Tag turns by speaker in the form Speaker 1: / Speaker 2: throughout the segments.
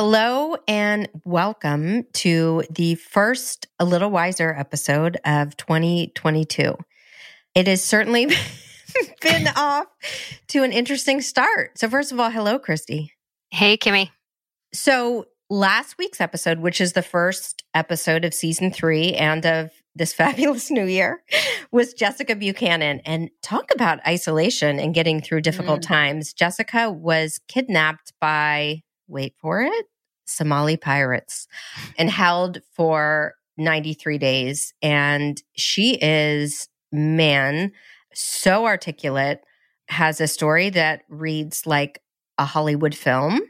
Speaker 1: Hello and welcome to the first A Little Wiser episode of 2022. It has certainly been off to an interesting start. So, first of all, hello, Christy.
Speaker 2: Hey, Kimmy.
Speaker 1: So, last week's episode, which is the first episode of season three and of this fabulous new year, was Jessica Buchanan. And talk about isolation and getting through difficult mm. times. Jessica was kidnapped by wait for it, Somali pirates and held for 93 days. And she is, man, so articulate, has a story that reads like a Hollywood film,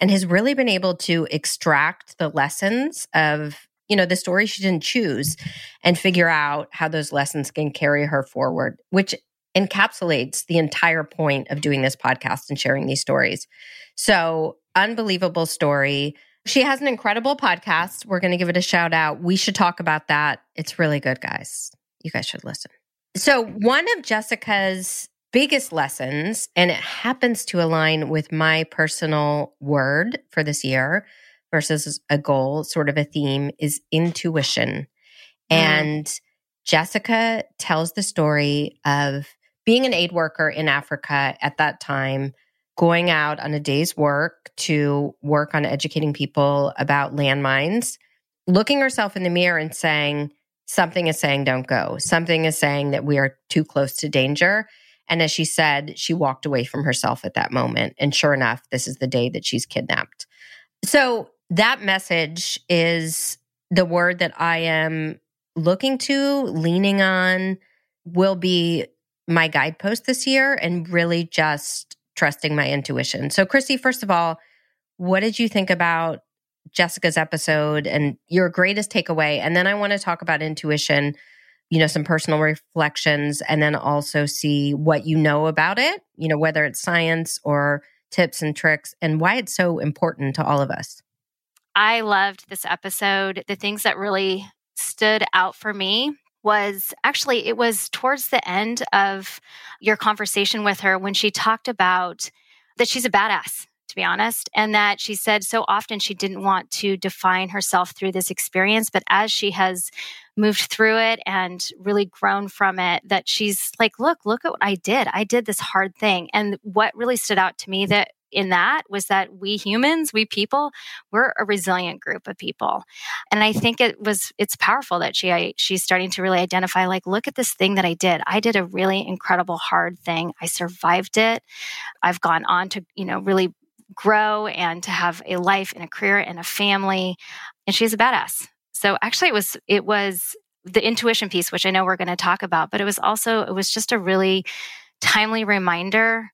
Speaker 1: and has really been able to extract the lessons of you know the story she didn't choose and figure out how those lessons can carry her forward which encapsulates the entire point of doing this podcast and sharing these stories so unbelievable story. She has an incredible podcast. We're going to give it a shout out. We should talk about that. It's really good, guys. You guys should listen. So, one of Jessica's biggest lessons, and it happens to align with my personal word for this year versus a goal, sort of a theme, is intuition. Mm. And Jessica tells the story of being an aid worker in Africa at that time going out on a day's work to work on educating people about landmines, looking herself in the mirror and saying, something is saying, don't go. Something is saying that we are too close to danger. And as she said, she walked away from herself at that moment. And sure enough, this is the day that she's kidnapped. So that message is the word that I am looking to, leaning on, will be my guidepost this year and really just trusting my intuition. So, Christy, first of all, what did you think about Jessica's episode and your greatest takeaway? And then I want to talk about intuition, you know, some personal reflections, and then also see what you know about it, you know, whether it's science or tips and tricks, and why it's so important to all of us.
Speaker 2: I loved this episode. The things that really stood out for me was actually it was towards the end of your conversation with her when she talked about that she's a badass to be honest and that she said so often she didn't want to define herself through this experience but as she has moved through it and really grown from it that she's like look look at what I did. I did this hard thing. And what really stood out to me that in that was that we humans, we people, we're a resilient group of people. And I think it was it's powerful that she I, she's starting to really identify like look at this thing that I did. I did a really incredible hard thing. I survived it. I've gone on to, you know, really grow and to have a life and a career and a family and she's a badass. So actually it was it was the intuition piece which I know we're going to talk about, but it was also it was just a really timely reminder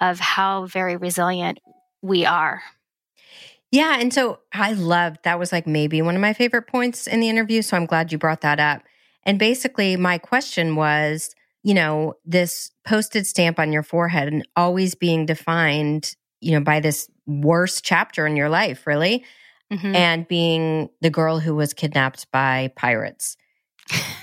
Speaker 2: of how very resilient we are.
Speaker 1: Yeah. And so I loved that was like maybe one of my favorite points in the interview. So I'm glad you brought that up. And basically, my question was you know, this posted stamp on your forehead and always being defined, you know, by this worst chapter in your life, really, mm-hmm. and being the girl who was kidnapped by pirates.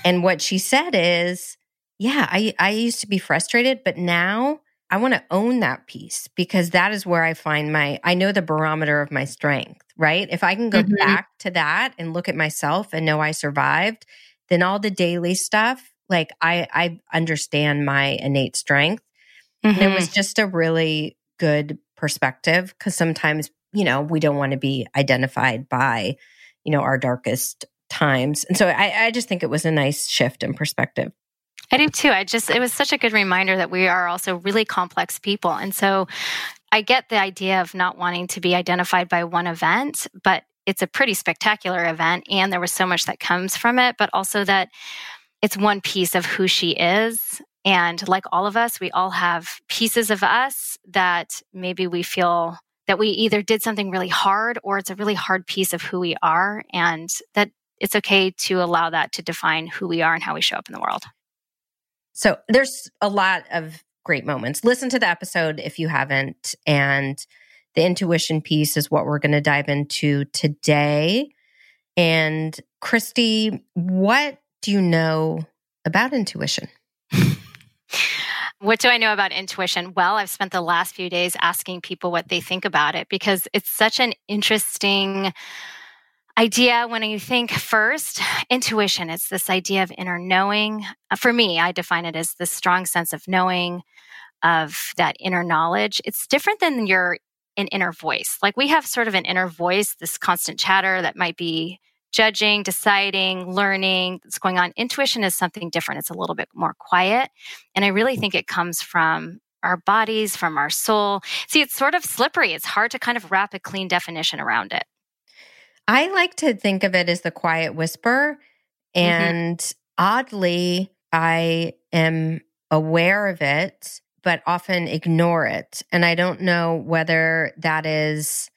Speaker 1: and what she said is, yeah, I, I used to be frustrated, but now I want to own that piece because that is where I find my, I know the barometer of my strength, right? If I can go mm-hmm. back to that and look at myself and know I survived, then all the daily stuff, like I, I understand my innate strength. Mm-hmm. And it was mm-hmm. just a really good perspective because sometimes, you know, we don't want to be identified by, you know, our darkest times. And so I, I just think it was a nice shift in perspective.
Speaker 2: I do too. I just, it was such a good reminder that we are also really complex people. And so I get the idea of not wanting to be identified by one event, but it's a pretty spectacular event. And there was so much that comes from it, but also that it's one piece of who she is. And like all of us, we all have pieces of us that maybe we feel that we either did something really hard or it's a really hard piece of who we are and that it's okay to allow that to define who we are and how we show up in the world.
Speaker 1: So there's a lot of great moments. Listen to the episode if you haven't. And the intuition piece is what we're going to dive into today. And Christy, what do you know about intuition?
Speaker 2: What do I know about intuition? Well, I've spent the last few days asking people what they think about it because it's such an interesting idea when you think first intuition it's this idea of inner knowing uh, for me i define it as the strong sense of knowing of that inner knowledge it's different than your an inner voice like we have sort of an inner voice this constant chatter that might be judging, deciding, learning that's going on. Intuition is something different. It's a little bit more quiet. And I really think it comes from our bodies, from our soul. See, it's sort of slippery. It's hard to kind of wrap a clean definition around it.
Speaker 1: I like to think of it as the quiet whisper. Mm-hmm. And mm-hmm. oddly, I am aware of it, but often ignore it. And I don't know whether that is,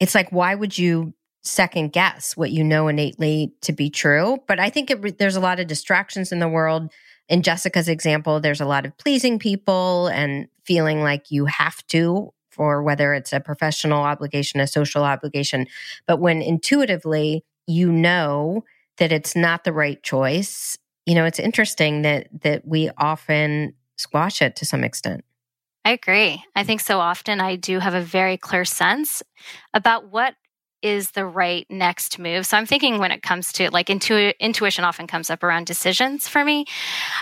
Speaker 1: it's like, why would you second guess what you know innately to be true. But I think it, there's a lot of distractions in the world. In Jessica's example, there's a lot of pleasing people and feeling like you have to for whether it's a professional obligation, a social obligation. But when intuitively you know that it's not the right choice, you know, it's interesting that that we often squash it to some extent.
Speaker 2: I agree. I think so often I do have a very clear sense about what is the right next move. So I'm thinking when it comes to like intu- intuition often comes up around decisions for me.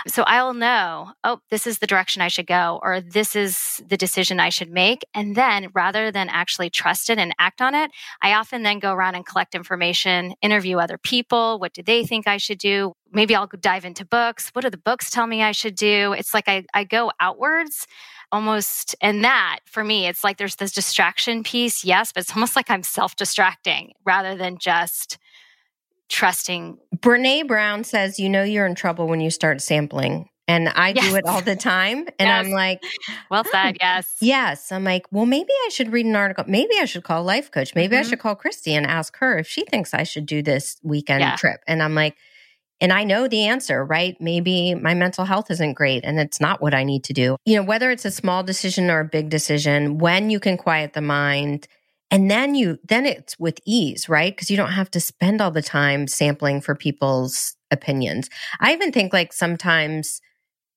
Speaker 2: So I'll know, oh, this is the direction I should go, or this is the decision I should make. And then rather than actually trust it and act on it, I often then go around and collect information, interview other people. What do they think I should do? Maybe I'll dive into books. What do the books tell me I should do? It's like I, I go outwards almost and that for me it's like there's this distraction piece yes but it's almost like i'm self-distracting rather than just trusting
Speaker 1: brene brown says you know you're in trouble when you start sampling and I yes. do it all the time. And yes. I'm like,
Speaker 2: well said. Yes.
Speaker 1: Yes. I'm like, well, maybe I should read an article. Maybe I should call a life coach. Maybe mm-hmm. I should call Christy and ask her if she thinks I should do this weekend yeah. trip. And I'm like, and I know the answer, right? Maybe my mental health isn't great and it's not what I need to do. You know, whether it's a small decision or a big decision, when you can quiet the mind and then you, then it's with ease, right? Because you don't have to spend all the time sampling for people's opinions. I even think like sometimes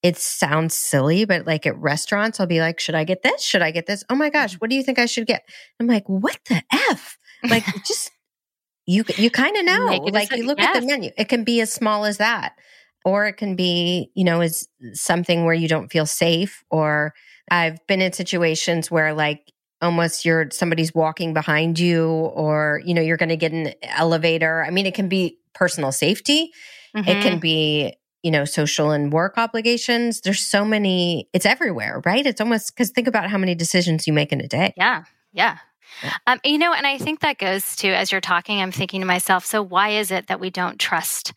Speaker 1: it sounds silly, but like at restaurants, I'll be like, should I get this? Should I get this? Oh my gosh, mm. what do you think I should get? I'm like, what the F? Like, just you you kind of know like you look yes. at the menu it can be as small as that or it can be you know is something where you don't feel safe or i've been in situations where like almost you're somebody's walking behind you or you know you're going to get an elevator i mean it can be personal safety mm-hmm. it can mm-hmm. be you know social and work obligations there's so many it's everywhere right it's almost because think about how many decisions you make in a day
Speaker 2: yeah yeah um, you know, and I think that goes to, as you're talking, I'm thinking to myself, so why is it that we don't trust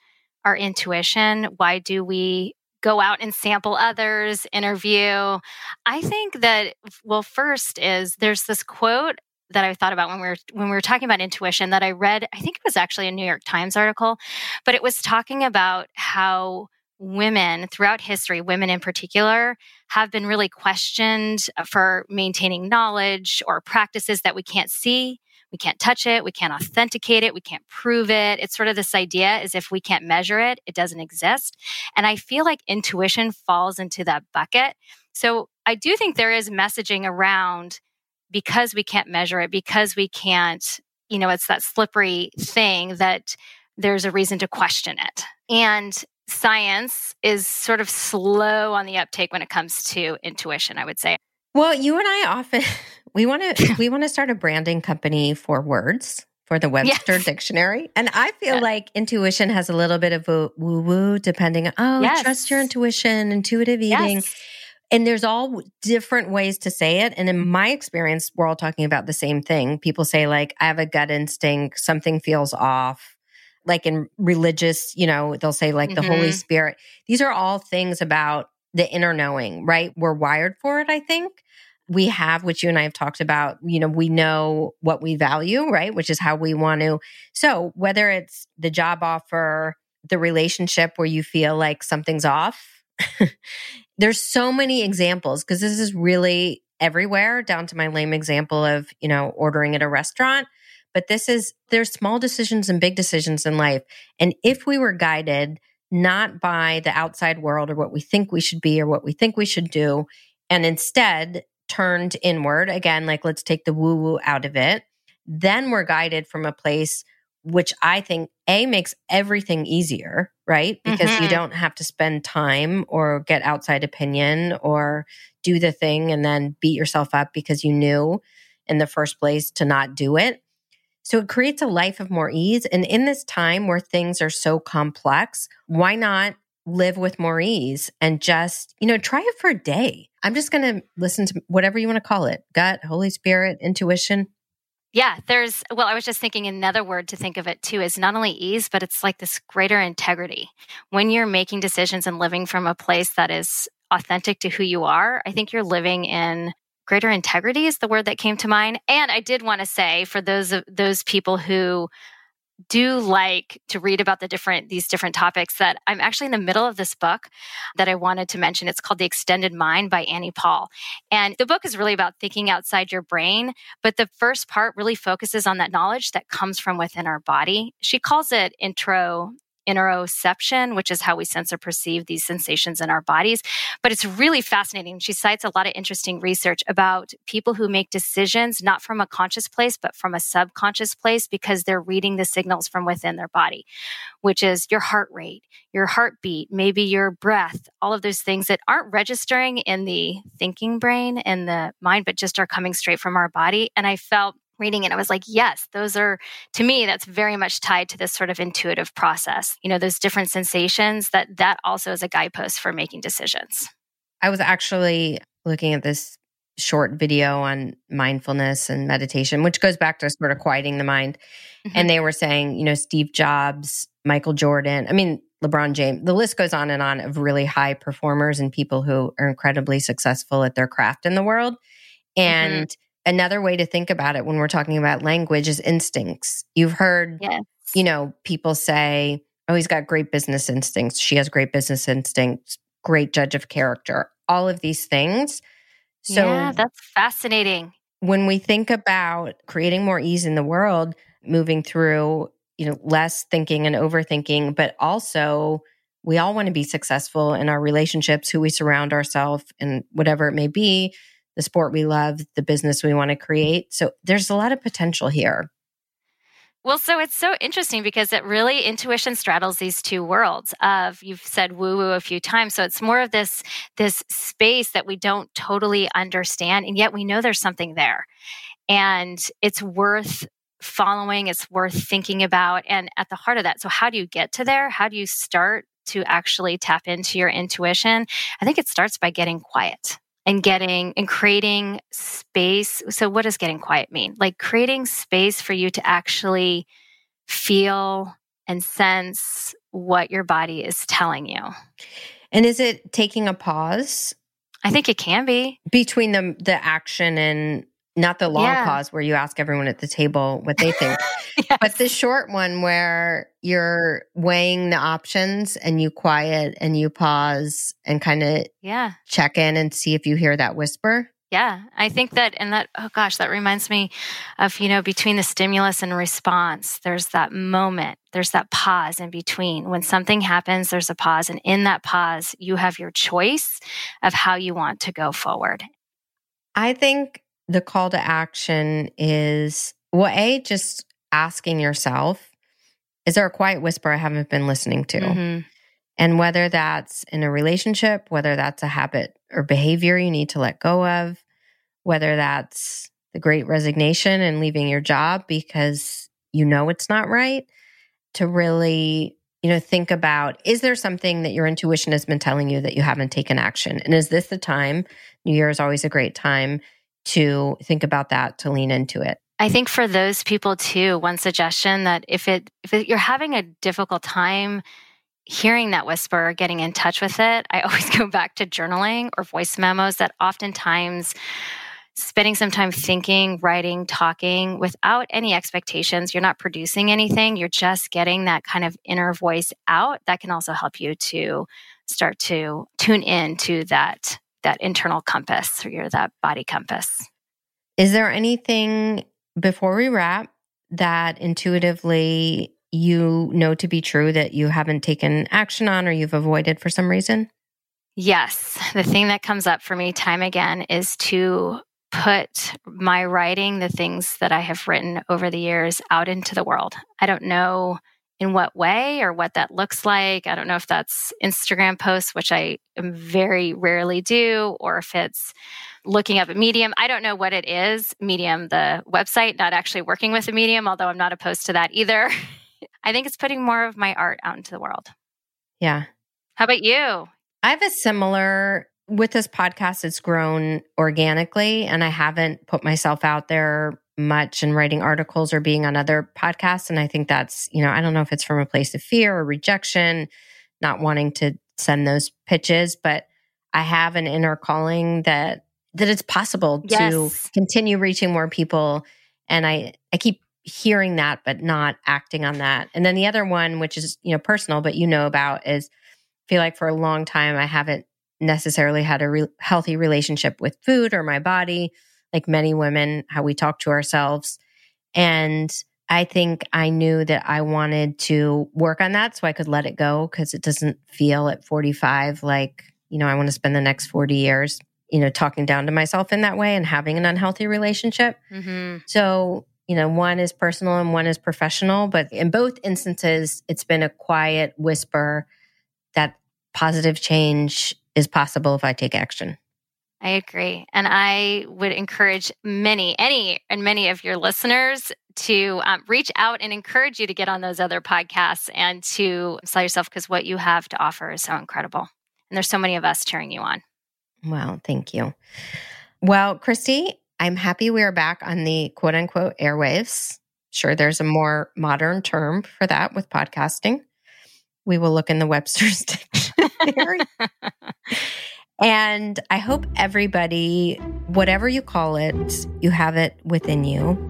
Speaker 2: our intuition? Why do we go out and sample others, interview? I think that, well, first is there's this quote that I thought about when we were when we were talking about intuition that I read. I think it was actually a New York Times article, but it was talking about how women throughout history, women in particular, have been really questioned uh, for maintaining knowledge or practices that we can't see. We can't touch it. We can't authenticate it. We can't prove it. It's sort of this idea is if we can't measure it, it doesn't exist. And I feel like intuition falls into that bucket. So I do think there is messaging around because we can't measure it, because we can't, you know, it's that slippery thing that there's a reason to question it. And science is sort of slow on the uptake when it comes to intuition, I would say.
Speaker 1: Well, you and I often we want to we want to start a branding company for words for the Webster yes. dictionary. And I feel yeah. like intuition has a little bit of a woo woo depending on oh, yes. trust your intuition, intuitive eating. Yes. And there's all different ways to say it. And in mm-hmm. my experience, we're all talking about the same thing. People say, like, I have a gut instinct, something feels off like in religious, you know, they'll say like mm-hmm. the Holy mm-hmm. Spirit. These are all things about the inner knowing, right? We're wired for it, I think. we have, which you and I have talked about, you know, we know what we value, right? Which is how we want to. So whether it's the job offer, the relationship where you feel like something's off, there's so many examples because this is really everywhere down to my lame example of, you know, ordering at a restaurant. But this is, there's small decisions and big decisions in life. And if we were guided not by the outside world or what we think we should be or what we think we should do, and instead turned inward, again, like let's take the woo woo out of it, then we're guided from a place which I think A makes everything easier, right? Because mm-hmm. you don't have to spend time or get outside opinion or do the thing and then beat yourself up because you knew in the first place to not do it. So it creates a life of more ease. And in this time where things are so complex, why not live with more ease and just, you know, try it for a day? I'm just going to listen to whatever you want to call it gut, Holy Spirit, intuition.
Speaker 2: Yeah, there's, well, I was just thinking another word to think of it too is not only ease, but it's like this greater integrity. When you're making decisions and living from a place that is authentic to who you are, I think you're living in greater integrity is the word that came to mind. And I did want to say for those of those people who do like to read about the different these different topics that I'm actually in the middle of this book that I wanted to mention. It's called The Extended Mind by Annie Paul. And the book is really about thinking outside your brain, but the first part really focuses on that knowledge that comes from within our body. She calls it intro interoception, which is how we sense or perceive these sensations in our bodies. But it's really fascinating. She cites a lot of interesting research about people who make decisions not from a conscious place, but from a subconscious place because they're reading the signals from within their body, which is your heart rate, your heartbeat, maybe your breath, all of those things that aren't registering in the thinking brain and the mind, but just are coming straight from our body. And I felt reading it, I was like, yes, those are, to me, that's very much tied to this sort of intuitive process. You know, those different sensations that that also is a guidepost for making decisions.
Speaker 1: I was actually looking at this short video on mindfulness and meditation, which goes back to sort of quieting the mind. Mm-hmm. And they were saying, you know, Steve Jobs, Michael Jordan, I mean, LeBron James, the list goes on and on of really high performers and people who are incredibly successful at their craft in the world. Mm-hmm. And mm-hmm another way to think about it when we're talking about language is instincts. You've heard, yes. you know, people say, oh, he's got great business instincts. She has great business instincts, great judge of character, all of these things.
Speaker 2: So, yeah, that's fascinating.
Speaker 1: When we think about creating more ease in the world, moving through, you know, less thinking and overthinking, but also we all want to be successful in our relationships, who we surround ourselves, and whatever it may be the sport we love, the business we want to create. So there's a lot of potential here.
Speaker 2: Well, so it's so interesting because it really intuition straddles these two worlds of you've said woo woo a few times. So it's more of this this space that we don't totally understand and yet we know there's something there. And it's worth following, it's worth thinking about and at the heart of that. So how do you get to there? How do you start to actually tap into your intuition? I think it starts by getting quiet and getting and creating space. So, what does getting quiet mean? Like creating space for you to actually feel and sense what your body is telling you.
Speaker 1: And is it taking a pause?
Speaker 2: I think it can be
Speaker 1: between the the action and not the long yeah. pause where you ask everyone at the table what they think, yes. but the short one where you're weighing the options and you quiet and you pause and kind of
Speaker 2: yeah
Speaker 1: check in and see if you hear that whisper.
Speaker 2: Yeah, I think that, and that, oh gosh, that reminds me of, you know, between the stimulus and response, there's that moment, there's that pause in between. When something happens, there's a pause. And in that pause, you have your choice of how you want to go forward.
Speaker 1: I think the call to action is well, A, just asking yourself, is there a quiet whisper I haven't been listening to? Mm-hmm. And whether that's in a relationship, whether that's a habit or behavior you need to let go of, whether that's the great resignation and leaving your job because you know it's not right, to really, you know, think about is there something that your intuition has been telling you that you haven't taken action? And is this the time? New Year is always a great time to think about that, to lean into it.
Speaker 2: I think for those people too, one suggestion that if it if it, you're having a difficult time hearing that whisper, getting in touch with it, I always go back to journaling or voice memos that oftentimes spending some time thinking, writing, talking without any expectations. You're not producing anything. You're just getting that kind of inner voice out. That can also help you to start to tune in to that that internal compass or your that body compass.
Speaker 1: Is there anything before we wrap that intuitively you know to be true that you haven't taken action on or you've avoided for some reason?
Speaker 2: Yes. The thing that comes up for me time again is to put my writing, the things that I have written over the years, out into the world. I don't know in what way or what that looks like. I don't know if that's Instagram posts, which I very rarely do, or if it's looking up a medium. I don't know what it is. Medium, the website, not actually working with a medium, although I'm not opposed to that either. I think it's putting more of my art out into the world.
Speaker 1: Yeah.
Speaker 2: How about you?
Speaker 1: I have a similar with this podcast, it's grown organically, and I haven't put myself out there much and writing articles or being on other podcasts. And I think that's, you know, I don't know if it's from a place of fear or rejection, not wanting to send those pitches, but I have an inner calling that that it's possible yes. to continue reaching more people. And I I keep hearing that, but not acting on that. And then the other one, which is, you know, personal, but you know about is feel like for a long time I haven't necessarily had a re- healthy relationship with food or my body, like many women, how we talk to ourselves. And I think I knew that I wanted to work on that so I could let it go because it doesn't feel at 45 like, you know, I want to spend the next 40 years, you know, talking down to myself in that way and having an unhealthy relationship. Mm-hmm. So, you know, one is personal and one is professional. But in both instances, it's been a quiet whisper that positive change is possible if I take action.
Speaker 2: I agree. And I would encourage many, any, and many of your listeners to um, reach out and encourage you to get on those other podcasts and to sell yourself because what you have to offer is so incredible. And there's so many of us cheering you on.
Speaker 1: Well, thank you. Well, Christy, I'm happy we are back on the quote unquote airwaves. Sure, there's a more modern term for that with podcasting. We will look in the Webster's dictionary. and I hope everybody, whatever you call it, you have it within you.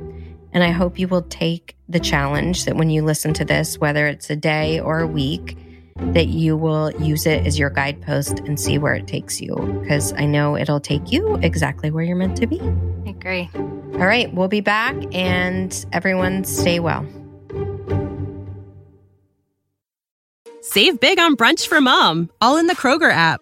Speaker 1: And I hope you will take the challenge that when you listen to this, whether it's a day or a week, that you will use it as your guidepost and see where it takes you. Because I know it'll take you exactly where you're meant to be.
Speaker 2: I agree.
Speaker 1: All right, we'll be back and everyone stay well.
Speaker 3: Save big on brunch for mom, all in the Kroger app.